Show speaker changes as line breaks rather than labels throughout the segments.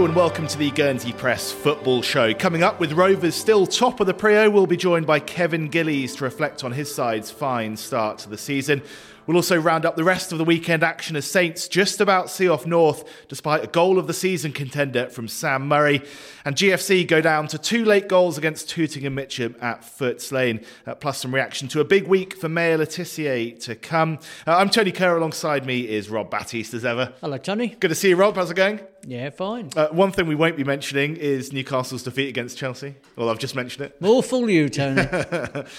And welcome to the Guernsey Press Football Show. Coming up with Rovers still top of the Prio, we'll be joined by Kevin Gillies to reflect on his side's fine start to the season. We'll also round up the rest of the weekend action as Saints just about see off North despite a goal of the season contender from Sam Murray. And GFC go down to two late goals against Tooting and Mitcham at Footes Lane, uh, plus some reaction to a big week for Maya Le Tissier to come. Uh, I'm Tony Kerr, alongside me is Rob Batiste as ever.
Hello, Tony.
Good to see you, Rob. How's it going?
Yeah, fine.
Uh, one thing we won't be mentioning is Newcastle's defeat against Chelsea. Well, I've just mentioned it.
More fool you, Tony.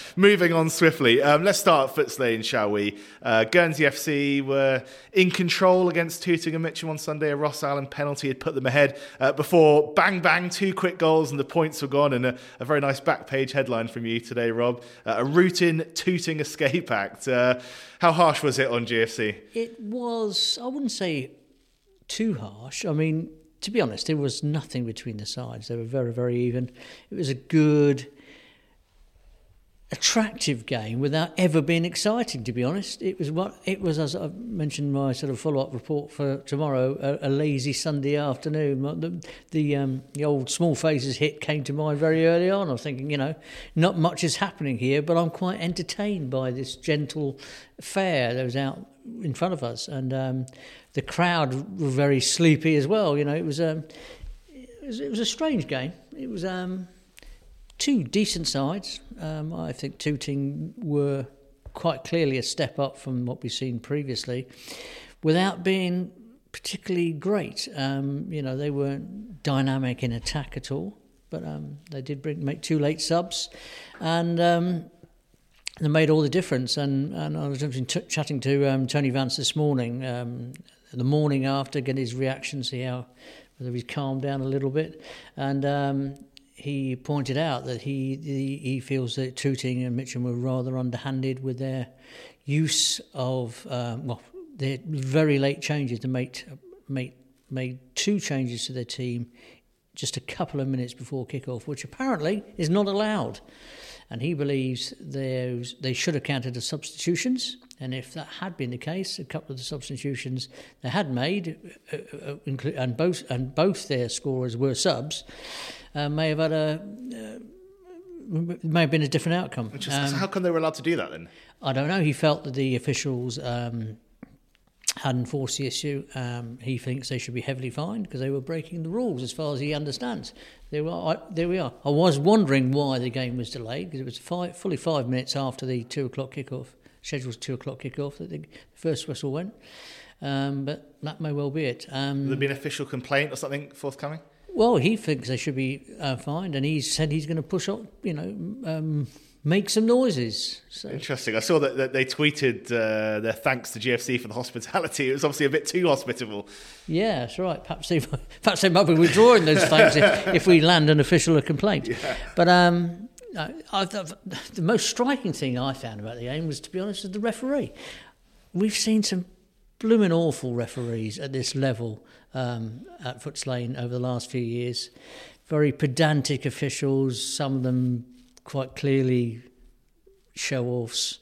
Moving on swiftly. Um, let's start at Footes Lane, shall we? Uh, Guernsey FC were in control against Tooting and Mitcham on Sunday. A Ross Allen penalty had put them ahead uh, before bang bang, two quick goals and the points were gone. And a, a very nice back page headline from you today, Rob. Uh, a routine Tooting escape act. Uh, how harsh was it on GFC?
it was, I wouldn't say too harsh. I mean, to be honest, there was nothing between the sides. They were very, very even. It was a good, attractive game without ever being exciting. To be honest, it was what it was. As I mentioned, my sort of follow-up report for tomorrow, a, a lazy Sunday afternoon. The the, um, the old small faces hit came to mind very early on. I was thinking, you know, not much is happening here, but I'm quite entertained by this gentle fare that was out in front of us, and um, the crowd were very sleepy as well. You know, it was um, it was, it was a strange game. It was um, two decent sides. Um, I think Tooting were quite clearly a step up from what we've seen previously, without being particularly great. Um, you know, they weren't dynamic in attack at all, but um, they did bring, make two late subs, and um, they made all the difference. And, and I was t- chatting to um, Tony Vance this morning, um, the morning after, get his reaction, see how whether he's calmed down a little bit, and. He pointed out that he, he feels that Tooting and Mitcham were rather underhanded with their use of um, well their very late changes to make make made two changes to their team just a couple of minutes before kickoff, which apparently is not allowed. And he believes they should have counted as substitutions. And if that had been the case, a couple of the substitutions they had made, uh, uh, and both and both their scorers were subs, uh, may have had a uh, may have been a different outcome.
Just, how come they were allowed to do that then?
I don't know. He felt that the officials um, had enforced the issue. Um, he thinks they should be heavily fined because they were breaking the rules, as far as he understands. There, were, I, there we are. I was wondering why the game was delayed because it was five, fully five minutes after the two o'clock kickoff. Scheduled two o'clock kickoff that the first whistle went. Um, but that may well be it. Um,
Will there be an official complaint or something forthcoming?
Well, he thinks they should be uh, fined, and he said he's going to push up, you know, um, make some noises. So.
Interesting. I saw that, that they tweeted uh, their thanks to GFC for the hospitality. It was obviously a bit too hospitable.
Yeah, that's right. Perhaps they, perhaps they might be withdrawing those thanks if, if we land an official complaint.
Yeah.
But um, I, I, the most striking thing I found about the game was, to be honest, is the referee. We've seen some blooming awful referees at this level um, at Footes Lane over the last few years. Very pedantic officials, some of them quite clearly show offs.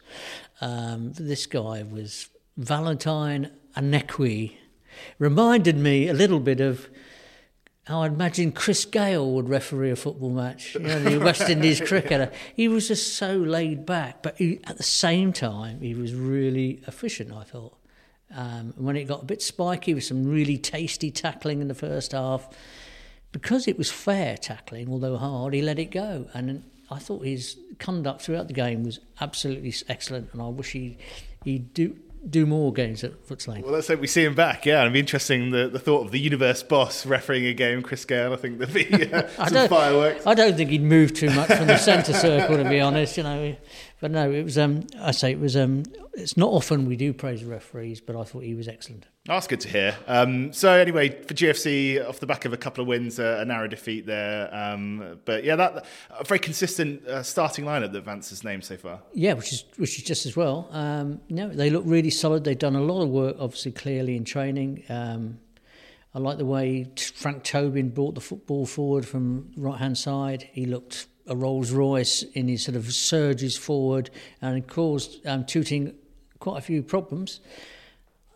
Um, this guy was Valentine Anekwi. Reminded me a little bit of how I imagine Chris Gayle would referee a football match. You know, the West Indies cricketer. He was just so laid back, but he, at the same time, he was really efficient, I thought. Um, and when it got a bit spiky with some really tasty tackling in the first half, because it was fair tackling, although hard, he let it go. And I thought his conduct throughout the game was absolutely excellent, and I wish he he'd do do more games at Footes Lane.
Well, let's hope we see him back. Yeah, it'd be interesting the, the thought of the universe boss refereeing a game, Chris Gayle. I think there'd be uh, some
don't-
fireworks.
I don't think he'd move too much from the centre circle, to be honest. You know, but no, it was. Um, I say it was. Um, it's not often we do praise referees, but I thought he was excellent.
Oh, That's good to hear. Um, so anyway, for GFC, off the back of a couple of wins, uh, a narrow defeat there. Um, but yeah, that a very consistent uh, starting lineup that Vance has named so far.
Yeah, which is which is just as well. Um, no, they look really solid. They've done a lot of work, obviously, clearly in training. Um, I like the way Frank Tobin brought the football forward from right hand side. He looked a Rolls Royce in his sort of surges forward and caused um, Tooting quite a few problems.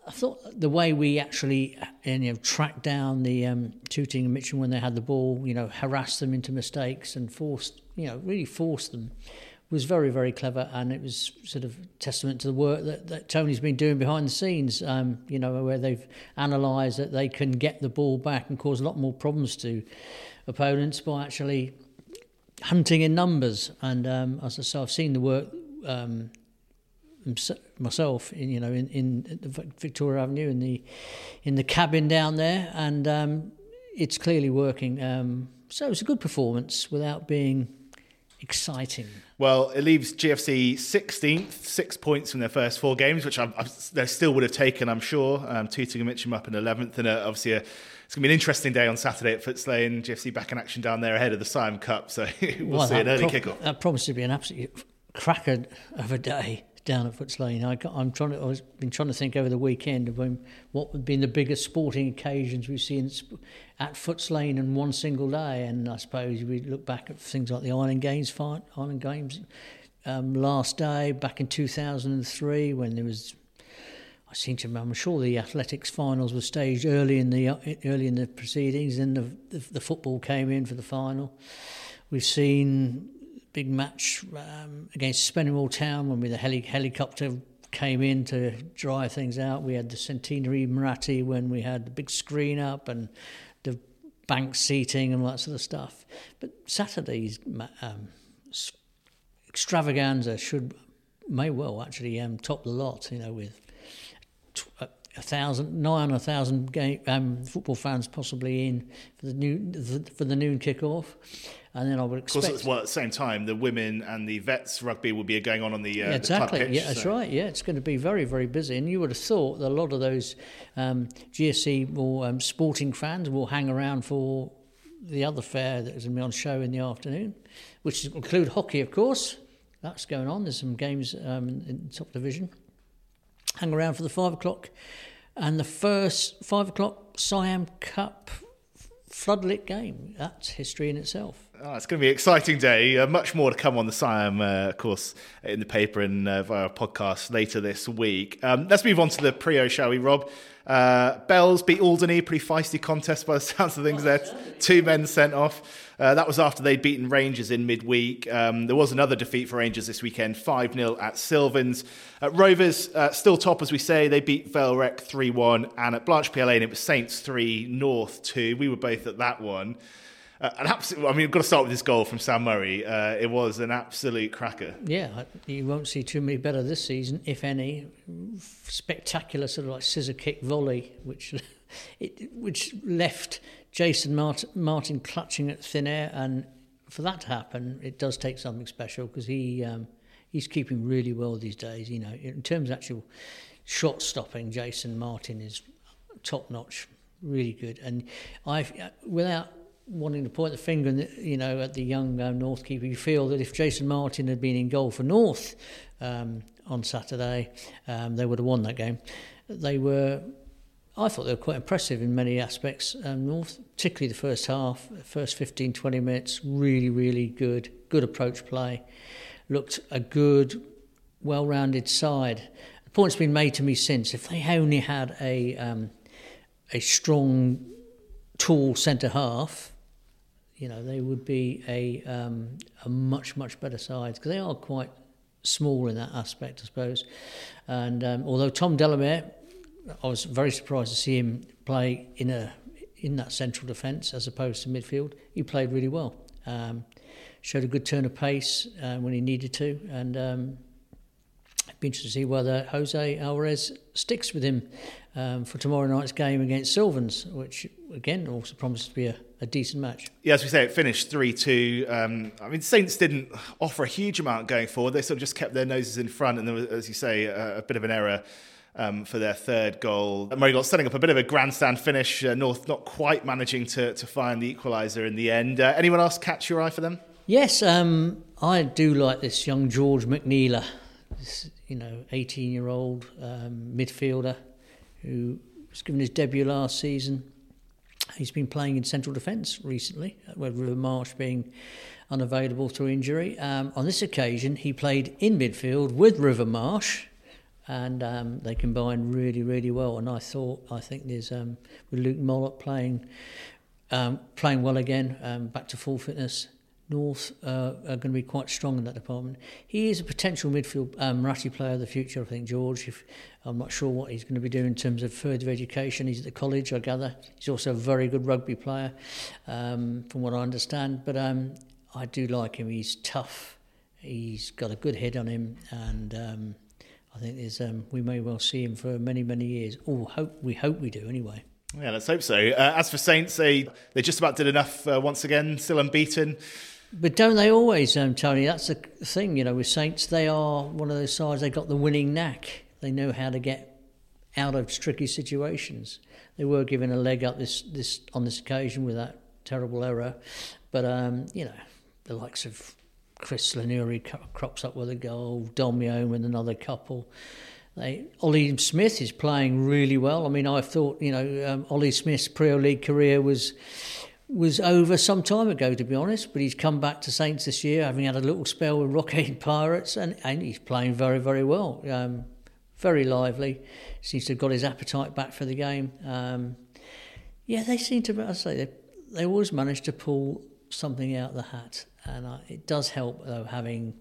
I thought the way we actually you know, tracked down the um, Tooting and Mitcham when they had the ball, you know, harassed them into mistakes and forced, you know, really forced them was very, very clever, and it was sort of testament to the work that, that Tony's been doing behind the scenes. Um, you know, where they've analysed that they can get the ball back and cause a lot more problems to opponents by actually hunting in numbers. And um, as I say, I've seen the work um, myself, in, you know, in, in Victoria Avenue in the in the cabin down there, and um, it's clearly working. Um, so it's a good performance without being exciting.
Well, it leaves GFC 16th, six points from their first four games, which I, I, they still would have taken, I'm sure. Um, Tooting and Mitcham up in 11th, and uh, obviously a, it's going to be an interesting day on Saturday at Footes Lane. GFC back in action down there ahead of the Siam Cup, so we'll, well see an early pro- kickoff.
That promises to be an absolute cracker of a day down at Footes Lane. I, am trying to. I've been trying to think over the weekend of when, what would be the biggest sporting occasions we've seen at Footes Lane in one single day. And I suppose we look back at things like the Island Games fight, Island Games um, last day back in 2003 when there was. I seem to remember. I'm sure the athletics finals were staged early in the early in the proceedings. Then the, the, the football came in for the final. We've seen big match um, against Spennymoor Town when we the heli- helicopter came in to dry things out. We had the centenary Muratti when we had the big screen up and the bank seating and all that sort of stuff. But Saturday's um, extravaganza should may well actually um, top the lot. You know, with a, a thousand, nine or a thousand game, um, football fans possibly in for the new for the noon kickoff and then I would expect.
Of course, well, at the same time, the women and the vets rugby will be going on on the, uh,
exactly.
The pitch,
yeah, that's so. right. Yeah, it's going to be very, very busy. And you would have thought that a lot of those um, GSC or um, sporting fans will hang around for the other fair that is going to be on show in the afternoon, which include hockey, of course. That's going on. There's some games um, in top division. Hang around for the five o'clock, and the first five o'clock Siam Cup floodlit game. That's history in itself.
Oh, it's going to be an exciting day. Uh, much more to come on the Siam, uh, of course, in the paper and uh, via podcast later this week. Um, let's move on to the Prio, shall we, Rob? Uh, Bells beat Alderney, pretty feisty contest by the sounds of things there. Two men sent off. Uh, that was after they'd beaten Rangers in midweek. Um, there was another defeat for Rangers this weekend, 5 0 at Sylvans. At Rovers, uh, still top, as we say. They beat Vale Rec 3 1. And at Blanche Pierre Lane, it was Saints 3, North 2. We were both at that one. Uh, an absolute, I mean, we've got to start with this goal from Sam Murray. Uh, it was an absolute cracker.
Yeah, you won't see too many better this season, if any. Spectacular sort of like scissor kick volley, which it, which left Jason Martin, Martin clutching at thin air. And for that to happen, it does take something special because he um, he's keeping really well these days. You know, in terms of actual shot stopping, Jason Martin is top notch, really good. And I, without wanting to point the finger, you know, at the young uh, North keeper. You feel that if Jason Martin had been in goal for North um, on Saturday, um, they would have won that game. They were, I thought they were quite impressive in many aspects. Um, particularly the first half, first 15, 20 minutes, really, really good, good approach play. Looked a good, well-rounded side. The point's been made to me since. If they only had a um, a strong, tall centre half, you know, they would be a um, a much much better side because they are quite small in that aspect, I suppose. And um, although Tom Delamere, I was very surprised to see him play in a in that central defence as opposed to midfield. He played really well. Um, showed a good turn of pace uh, when he needed to, and um, I'd be interested to see whether Jose Alvarez sticks with him um, for tomorrow night's game against Sylvans, which again also promises to be a, a decent match.
Yeah, as we say, it finished 3 2. Um, I mean, Saints didn't offer a huge amount going forward. They sort of just kept their noses in front, and there was, as you say, a, a bit of an error. Um, for their third goal. Murray got setting up a bit of a grandstand finish. Uh, North not quite managing to, to find the equaliser in the end. Uh, anyone else catch your eye for them?
Yes, um, I do like this young George McNeela, this, you know, 18 year old um, midfielder who was given his debut last season. He's been playing in central defence recently, with River Marsh being unavailable through injury. Um, on this occasion, he played in midfield with River Marsh and um, they combine really, really well. And I thought, I think there's um, with Luke Mollop playing um, playing well again, um, back to full fitness. North uh, are going to be quite strong in that department. He is a potential midfield um, Muratti player of the future, I think, George. If, I'm not sure what he's going to be doing in terms of further education. He's at the college, I gather. He's also a very good rugby player, um, from what I understand. But um, I do like him. He's tough. He's got a good head on him, and I think there's um, we may well see him for many, many years. Oh, hope we hope we do anyway.
Yeah, let's hope so. Uh, as for Saints, they they just about did enough uh, once again, still unbeaten.
But don't they always, um, Tony? That's the thing, you know, with Saints, they are one of those sides, they got the winning knack. They know how to get out of tricky situations. They were given a leg up this, this on this occasion with that terrible error. But, um, you know, the likes of Chris Lanuri crops up with a goal, Domio with another couple. They, Ollie Smith is playing really well. I mean, I thought, you know, um, Ollie Smith's Premier League career was was over some time ago, to be honest. But he's come back to Saints this year, having had a little spell with Rocquaine Pirates, and, and he's playing very, very well. Um, very lively. Seems to have got his appetite back for the game. Um, yeah, they seem to. I say they, they always manage to pull something out of the hat, and uh, it does help though having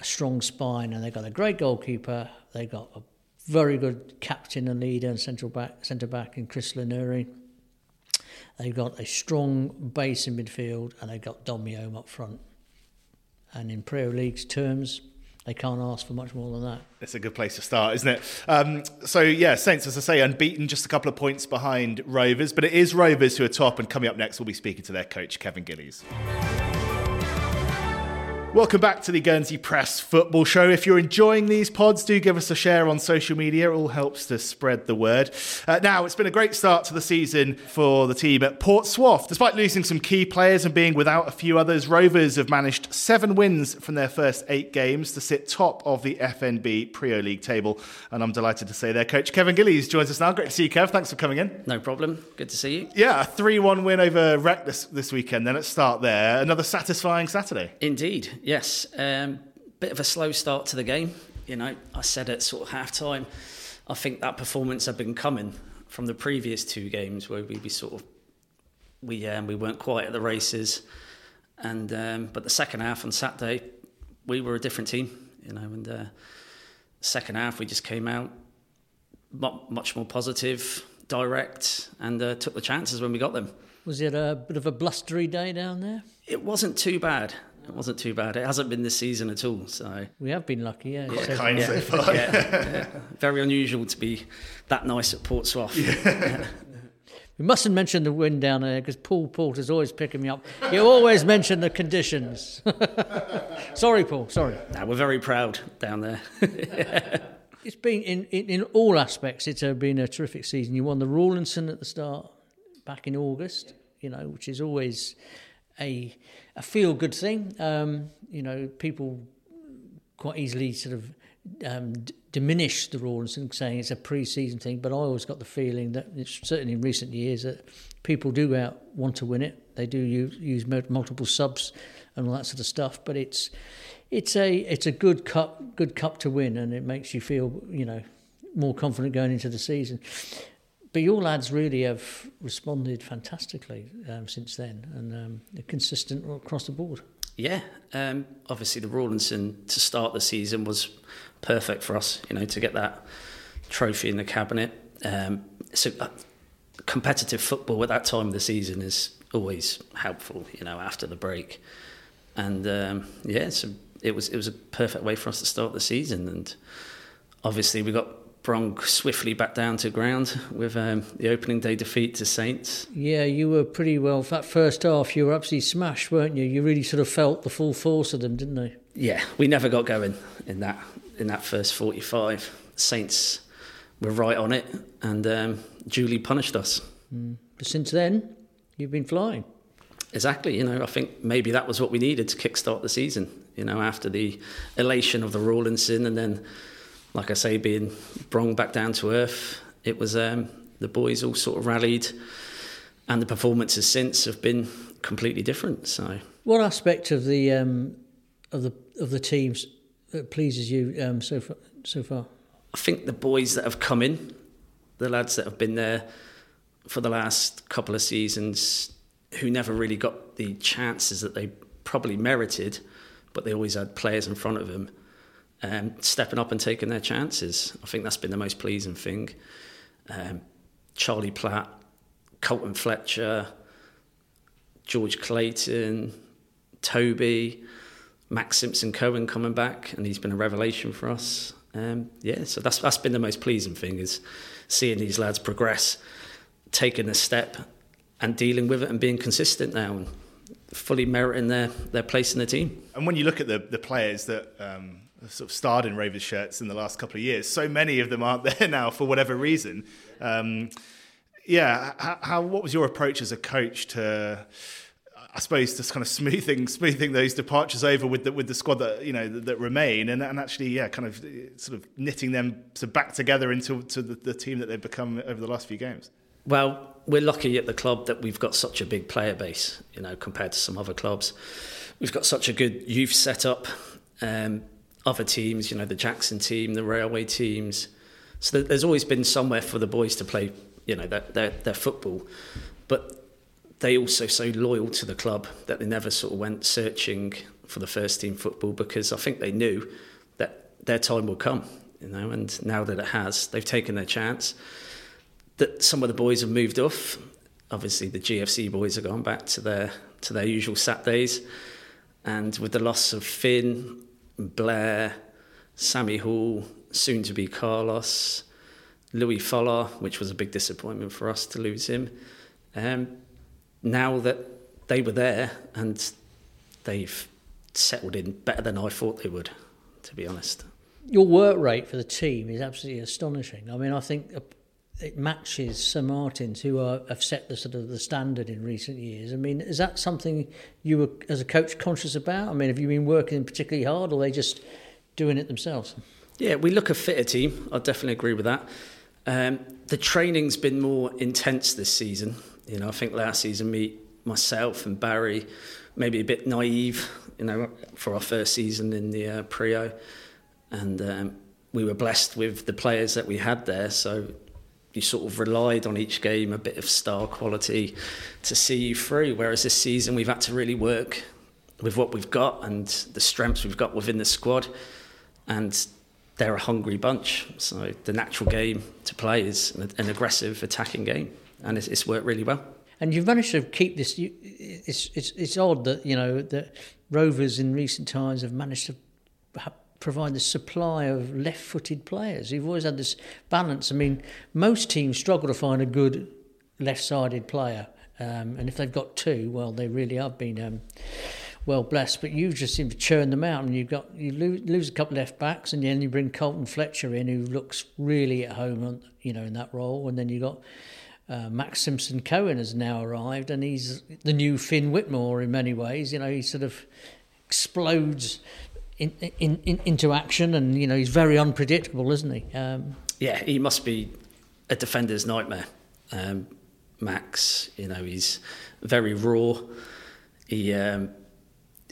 a strong spine. And they've got a great goalkeeper. They've got a very good captain and leader and central back, centre back in Chris Lanuri. They've got a strong base in midfield and they've got Domiome up front. And in Premier League's terms, they can't ask for much more than that.
It's a good place to start, isn't it? Um, so, yeah, Saints, as I say, unbeaten, just a couple of points behind Rovers, but it is Rovers who are top. And coming up next, we'll be speaking to their coach, Kevin Gillies. Welcome back to the Guernsey Press Football Show. If you're enjoying these pods, do give us a share on social media. It all helps to spread the word. Uh, now, it's been a great start to the season for the team at Portsmouth. Despite losing some key players and being without a few others, Rovers have managed seven wins from their first eight games to sit top of the FNB Prio League table. And I'm delighted to say their coach Kevin Gillies joins us now. Great to see you, Kev. Thanks for coming in.
No problem. Good to see you.
Yeah, a 3 1 win over Rec this, this weekend. Then let's start there. Another satisfying Saturday.
Indeed. Yes, um, bit of a slow start to the game. You know, I said at sort of half time, I think that performance had been coming from the previous two games where we, we sort of we um, we weren't quite at the races, and um, but the second half on Saturday, we were a different team. You know, and uh, second half we just came out much more positive, direct, and uh, took the chances when we got them.
Was it a bit of a blustery day down there?
It wasn't too bad. It wasn't too bad. It hasn't been this season at all. So
we have been lucky, yeah.
yeah, so kind yeah, so far.
yeah, yeah, very unusual to be that nice at Portsmouth. Yeah.
We mustn't mention the wind down there because Paul Porter's always picking me up. You always mention the conditions. sorry, Paul. Sorry.
No, we're very proud down there.
it's been in, in, in all aspects. It's uh, been a terrific season. You won the Rawlinson at the start back in August. You know, which is always a a feel good thing. Um, you know, people quite easily sort of um, d- diminish the rules and saying it's a pre-season thing. But I always got the feeling that certainly in recent years that people do out want to win it. They do use, use multiple subs and all that sort of stuff. But it's it's a it's a good cup good cup to win, and it makes you feel you know more confident going into the season but your lads really have responded fantastically um, since then, and um, they're consistent across the board.
Yeah, um, obviously the Rawlinson to start the season was perfect for us. You know, to get that trophy in the cabinet. Um, so uh, competitive football at that time of the season is always helpful. You know, after the break, and um, yeah, so it was it was a perfect way for us to start the season, and obviously we got Brong swiftly back down to ground with um, the opening day defeat to Saints.
Yeah, you were pretty well. That first half, you were absolutely smashed, weren't you? You really sort of felt the full force of them, didn't they?
Yeah, we never got going in that in that first forty-five. Saints were right on it and um, duly punished us.
Mm. But since then, you've been flying.
Exactly. You know, I think maybe that was what we needed to kickstart the season. You know, after the elation of the Rawlinson and then like I say, being brung back down to earth, it was um, the boys all sort of rallied, and the performances since have been completely different. So,
what aspect of the um, of the of the teams that pleases you um, so far? So far,
I think the boys that have come in, the lads that have been there for the last couple of seasons, who never really got the chances that they probably merited, but they always had players in front of them um, stepping up and taking their chances. I think that's been the most pleasing thing. Um, Charlie Platt, Colton Fletcher, George Clayton, Toby, Max Simpson Cohen coming back, and he's been a revelation for us. Um, yeah, so that's that's been the most pleasing thing is seeing these lads progress, taking a step, and dealing with it and being consistent now and fully meriting their their place in the team.
And when you look at the the players that um, sort of starred in Rovers shirts in the last couple of years, so many of them aren't there now for whatever reason. Um, yeah, how, how what was your approach as a coach to? I suppose just kind of smoothing smoothing those departures over with the with the squad that you know that, that remain and, and actually yeah kind of sort of knitting them to back together into to the, the team that they've become over the last few games.
Well, we're lucky at the club that we've got such a big player base, you know, compared to some other clubs. We've got such a good youth setup. Um, other teams, you know, the Jackson team, the Railway teams. So there's always been somewhere for the boys to play, you know, their, their, their football. But they also so loyal to the club that they never sort of went searching for the first team football because I think they knew that their time will come, you know, and now that it has, they've taken their chance. That some of the boys have moved off. Obviously, the GFC boys have gone back to their to their usual Saturdays, and with the loss of Finn, Blair, Sammy Hall, soon to be Carlos, Louis Fuller, which was a big disappointment for us to lose him. Um, now that they were there and they've settled in better than I thought they would, to be honest.
Your work rate for the team is absolutely astonishing. I mean, I think it matches St Martin's, who are, have set the sort of the standard in recent years. I mean, is that something you were, as a coach, conscious about? I mean, have you been working particularly hard, or are they just doing it themselves?
Yeah, we look a fitter team. I definitely agree with that. Um, the training's been more intense this season. You know, I think last season, me, myself, and Barry, maybe a bit naive. You know, for our first season in the uh, Prio, and um, we were blessed with the players that we had there. So you sort of relied on each game a bit of star quality to see you through. Whereas this season we've had to really work with what we've got and the strengths we've got within the squad, and they're a hungry bunch. So the natural game to play is an, aggressive attacking game, and it's, it's, worked really well.
And you've managed to keep this. It's it's it's odd that you know that Rovers in recent times have managed to provide the supply of left-footed players. You've always had this balance. I mean, most teams struggle to find a good left-sided player, um, and if they've got two, well, they really have been um, well blessed. But you've just seem to churn them out, and you've got you lose, lose a couple left backs, and then you bring Colton Fletcher in, who looks really at home, on, you know, in that role, and then you got. Uh, Max Simpson Cohen has now arrived, and he's the new Finn Whitmore in many ways. You know, he sort of explodes in, in, in, into action, and you know he's very unpredictable, isn't he? Um,
yeah, he must be a defender's nightmare. Um, Max, you know, he's very raw. He um,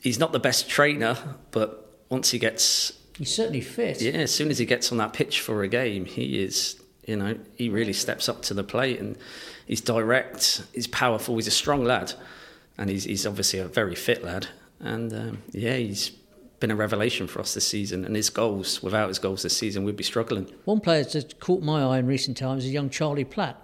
he's not the best trainer, but once he gets,
he's certainly fit.
Yeah, as soon as he gets on that pitch for a game, he is. You know, he really steps up to the plate, and he's direct. He's powerful. He's a strong lad, and he's he's obviously a very fit lad. And um, yeah, he's been a revelation for us this season. And his goals, without his goals this season, we'd be struggling.
One player that's caught my eye in recent times is young Charlie Platt.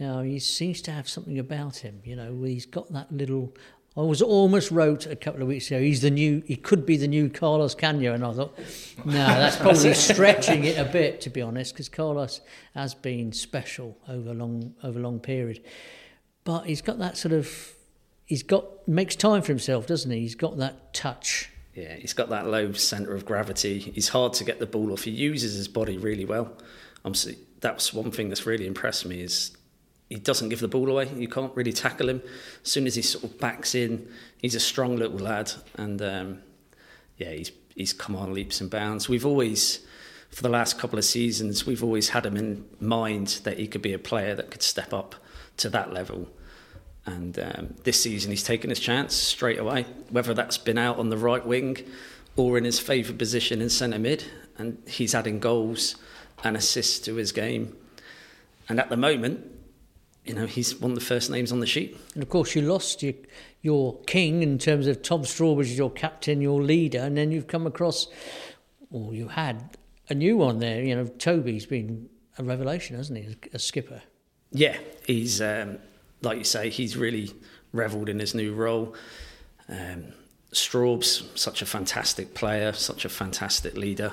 Now, he seems to have something about him, you know, he's got that little. I was almost wrote a couple of weeks ago, he's the new, he could be the new Carlos Cano. And I thought, no, that's probably stretching it a bit, to be honest, because Carlos has been special over a long, over a long period. But he's got that sort of, he's got, makes time for himself, doesn't he? He's got that touch
yeah, he's got that low centre of gravity. He's hard to get the ball off. He uses his body really well. That's one thing that's really impressed me is he doesn't give the ball away. You can't really tackle him. As soon as he sort of backs in, he's a strong little lad, and um, yeah, he's he's come on leaps and bounds. We've always, for the last couple of seasons, we've always had him in mind that he could be a player that could step up to that level. And um, this season, he's taken his chance straight away, whether that's been out on the right wing or in his favoured position in centre mid. And he's adding goals and assists to his game. And at the moment, you know, he's one of the first names on the sheet.
And of course, you lost your, your king in terms of Tom Strawbridge, your captain, your leader, and then you've come across, or you had a new one there. You know, Toby's been a revelation, hasn't he, as a skipper?
Yeah, he's um, like you say, he's really revelled in his new role. Um, Straub's such a fantastic player, such a fantastic leader.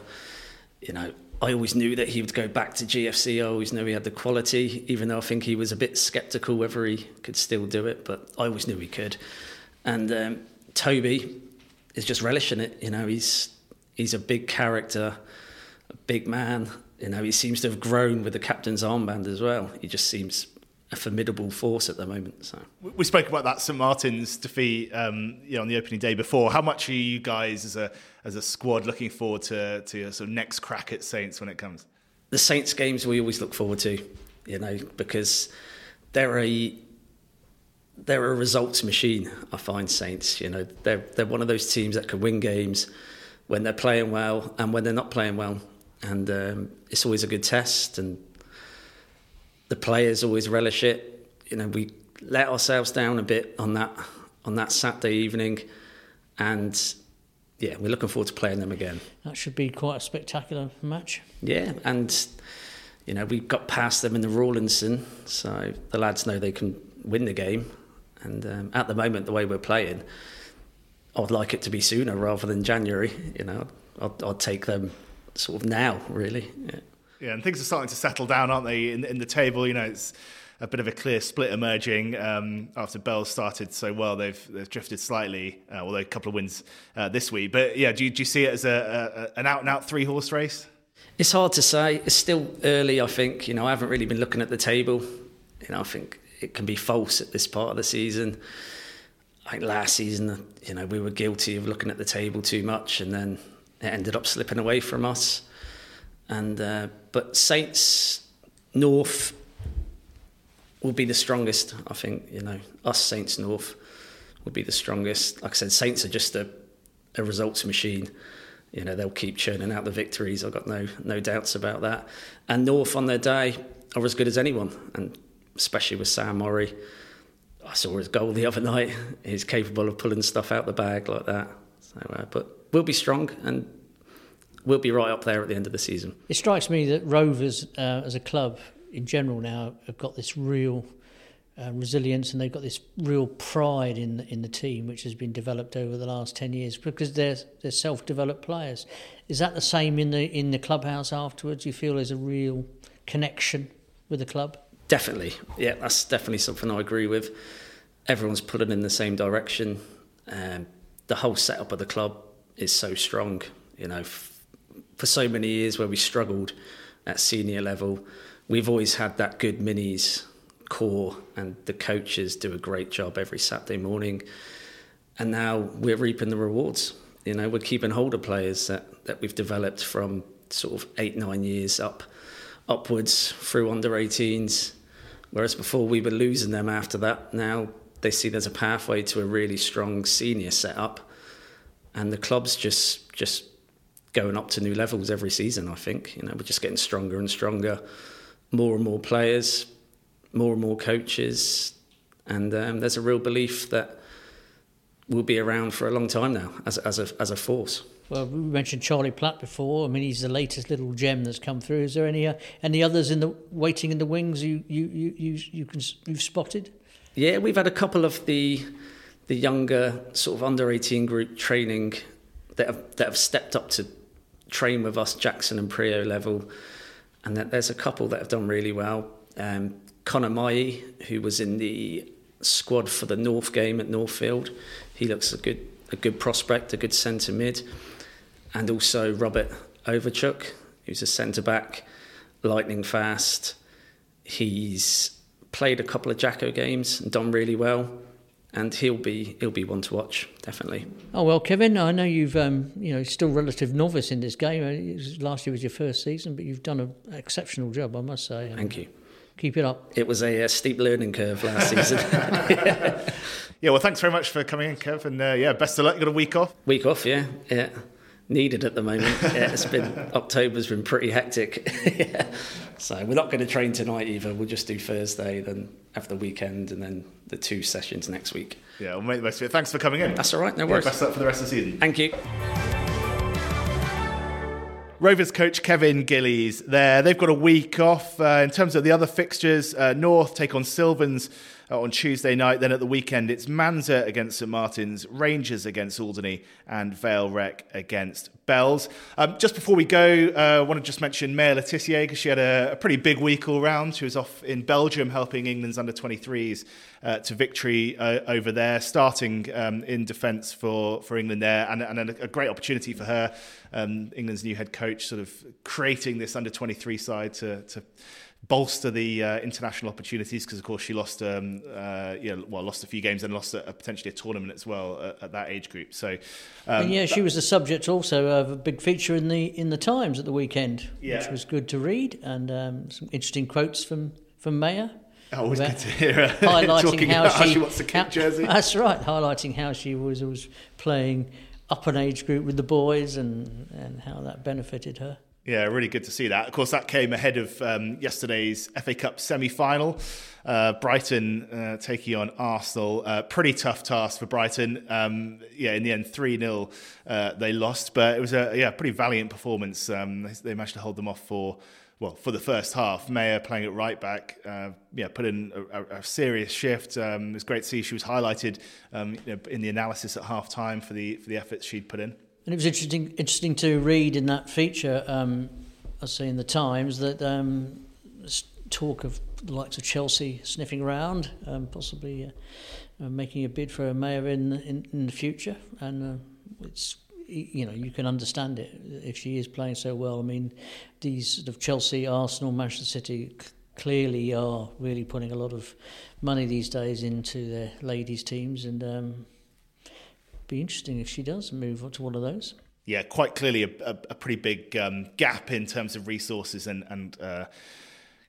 You know, I always knew that he would go back to GFC. I always knew he had the quality, even though I think he was a bit sceptical whether he could still do it. But I always knew he could. And um, Toby is just relishing it. You know, he's he's a big character, a big man. You know, he seems to have grown with the captain's armband as well. He just seems a formidable force at the moment. So
we spoke about that St Martin's defeat, um, you know, on the opening day before. How much are you guys as a as a squad looking forward to to your sort of next crack at Saints when it comes?
The Saints games we always look forward to, you know, because they're a they're a results machine. I find Saints, you know, they're they're one of those teams that can win games when they're playing well and when they're not playing well, and um, it's always a good test and the players always relish it. You know, we let ourselves down a bit on that on that Saturday evening, and yeah, we're looking forward to playing them again.
That should be quite a spectacular match.
Yeah, and you know we got past them in the Rawlinson, so the lads know they can win the game. And um, at the moment, the way we're playing, I'd like it to be sooner rather than January. You know, I'd, I'd take them sort of now, really. Yeah.
Yeah, and things are starting to settle down, aren't they? In, in the table, you know, it's a bit of a clear split emerging um, after Bell started so well. They've they've drifted slightly, uh, although a couple of wins uh, this week. But yeah, do you, do you see it as a, a an out and out three horse race?
It's hard to say. It's still early. I think you know I haven't really been looking at the table. You know, I think it can be false at this part of the season. Like last season, you know, we were guilty of looking at the table too much, and then it ended up slipping away from us. And uh, but Saints North will be the strongest. I think you know us Saints North will be the strongest. Like I said, Saints are just a, a results machine. You know they'll keep churning out the victories. I've got no no doubts about that. And North on their day are as good as anyone, and especially with Sam Murray. I saw his goal the other night. He's capable of pulling stuff out the bag like that. So, uh, but we'll be strong, and we'll be right up there at the end of the season.
It strikes me that Rovers, uh, as a club in general, now have got this real uh, resilience and they've got this real pride in in the team, which has been developed over the last ten years because they're they're self-developed players. Is that the same in the in the clubhouse afterwards? You feel there's a real connection with the club?
Definitely, yeah, that's definitely something I agree with. Everyone's pulling in the same direction. Um, the whole setup of the club is so strong. You know, for so many years where we struggled at senior level, we've always had that good minis core, and the coaches do a great job every Saturday morning. And now we're reaping the rewards. You know, we're keeping hold of players that, that we've developed from sort of eight, nine years up upwards through under 18s. Whereas before we were losing them after that. Now they see there's a pathway to a really strong senior setup. And the club's just just going up to new levels every season. I think you know we're just getting stronger and stronger, more and more players, more and more coaches, and um, there's a real belief that we'll be around for a long time now as as a as a force.
Well, we mentioned Charlie Platt before. I mean, he's the latest little gem that's come through. Is there any uh, any others in the waiting in the wings you you you you, you can you've spotted?
Yeah, we've had a couple of the the younger sort of under eighteen group training that have that have stepped up to train with us, Jackson and Prio level, and that there's a couple that have done really well. Um, Connor Mai, who was in the squad for the North game at Northfield, he looks a good a good prospect, a good centre mid, and also Robert Overchuk, who's a centre back, lightning fast. He's played a couple of Jacko games and done really well and he'll be he'll be one to watch definitely.
Oh well, Kevin, I know you've um, you know still relative novice in this game. Uh, last year was your first season, but you've done an exceptional job, I must say.
Thank you.
Keep it up.
It was a, a steep learning curve last season.
yeah. well, thanks very much for coming in, Kev, and uh, yeah, best of luck. You got a week off.
Week off, yeah, yeah. Needed at the moment. yeah, it's been October's been pretty hectic. yeah. So we're not going to train tonight either. We'll just do Thursday, then have the weekend, and then the two sessions next week.
Yeah, we'll make the most of it. Thanks for coming in.
That's all right. No worries.
Yeah, best luck for the rest of the season.
Thank you.
Rovers coach Kevin Gillies there. They've got a week off uh, in terms of the other fixtures. Uh, North take on Sylvans on Tuesday night. Then at the weekend, it's Manza against St Martin's, Rangers against Alderney, and Vale Rec against Bells. Um, just before we go, uh, I want to just mention Maya Le Tissier because she had a, a, pretty big week all round. She was off in Belgium helping England's under 23s uh, to victory uh, over there, starting um, in defence for, for England there, and, and a, a great opportunity for her, um, England's new head coach, sort of creating this under 23 side to, to bolster the uh, international opportunities because, of course, she lost, um, uh, yeah, well, lost a few games and lost a, a potentially a tournament as well at, at that age group. So,
um, yeah, she was the subject also of a big feature in the in the Times at the weekend, yeah. which was good to read, and um, some interesting quotes from from Maya.
Always good to hear her
highlighting how she,
how she, wants to kick jersey.
That's right, highlighting how she was was playing up an age group with the boys and and how that benefited her.
Yeah, really good to see that. Of course, that came ahead of um, yesterday's FA Cup semi final. Uh, Brighton uh, taking on Arsenal. Uh, pretty tough task for Brighton. Um, yeah, in the end, 3 0 uh, they lost, but it was a yeah pretty valiant performance. Um, they, they, managed to hold them off for. Well, for the first half, Maya playing at right back, uh, yeah, put in a, a, serious shift. Um, it was great to see she was highlighted um, you know, in the analysis at half time for the for the efforts she'd put in.
And it was interesting, interesting to read in that feature, um, I see in the Times, that um, talk of the likes of Chelsea sniffing around, um, possibly uh, uh, making a bid for a Maya in in, in the future, and uh, it's you know you can understand it if she is playing so well. I mean, these sort of Chelsea, Arsenal, Manchester City clearly are really putting a lot of money these days into their ladies teams, and um, be interesting if she does move on to one of those.
Yeah, quite clearly a, a, a pretty big um, gap in terms of resources and and uh,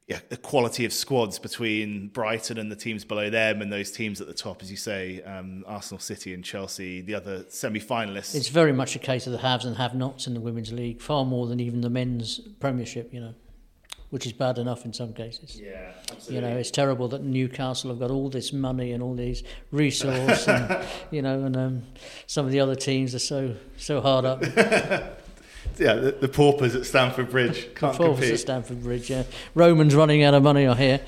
yeah, the quality of squads between Brighton and the teams below them, and those teams at the top, as you say, um, Arsenal, City, and Chelsea, the other semi-finalists.
It's very much a case of the haves and have-nots in the women's league, far more than even the men's Premiership. You know which is bad enough in some cases.
Yeah, absolutely.
You know, it's terrible that Newcastle have got all this money and all these resources, and you know, and um, some of the other teams are so so hard up.
yeah, the, the, paupers at Stamford Bridge can't
the paupers
compete.
at Stamford Bridge, yeah. Romans running out of money, are hear.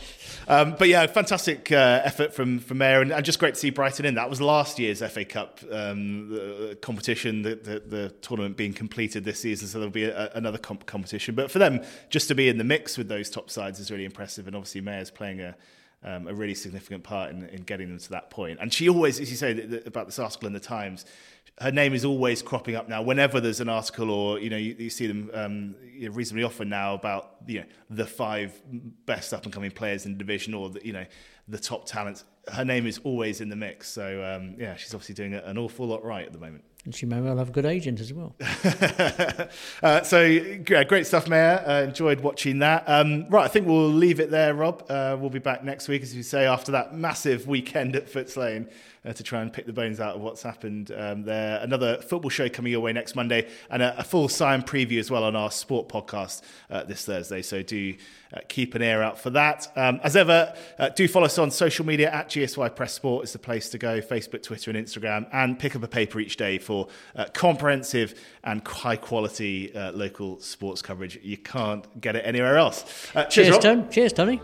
Um, but yeah, fantastic uh, effort from from Maya, and, and, just great to see Brighton in. That was last year's FA Cup um, competition, the, the, the, tournament being completed this season, so there'll be a, another comp- competition. But for them, just to be in the mix with those top sides is really impressive, and obviously Maya's playing a um, a really significant part in, in, getting them to that point. And she always, as you say about this article in the Times, her name is always cropping up now. Whenever there's an article, or you know, you, you see them um, reasonably often now about you know the five best up and coming players in the division, or the, you know the top talents. Her name is always in the mix. So um, yeah, she's obviously doing an awful lot right at the moment.
And she may well have a good agent as well.
uh, so, yeah, great stuff, Maya. Uh, enjoyed watching that. Um, right, I think we'll leave it there, Rob. Uh, we'll be back next week, as you say, after that massive weekend at Footes Lane uh, to try and pick the bones out of what's happened um, there. Another football show coming your way next Monday, and a, a full sign preview as well on our sport podcast uh, this Thursday. So do uh, keep an ear out for that. Um, as ever, uh, do follow us on social media at GSY Press Sport is the place to go. Facebook, Twitter, and Instagram, and pick up a paper each day for uh, comprehensive and high quality uh, local sports coverage. You can't get it anywhere else.
cheers, cheers Tony. Cheers, Tony.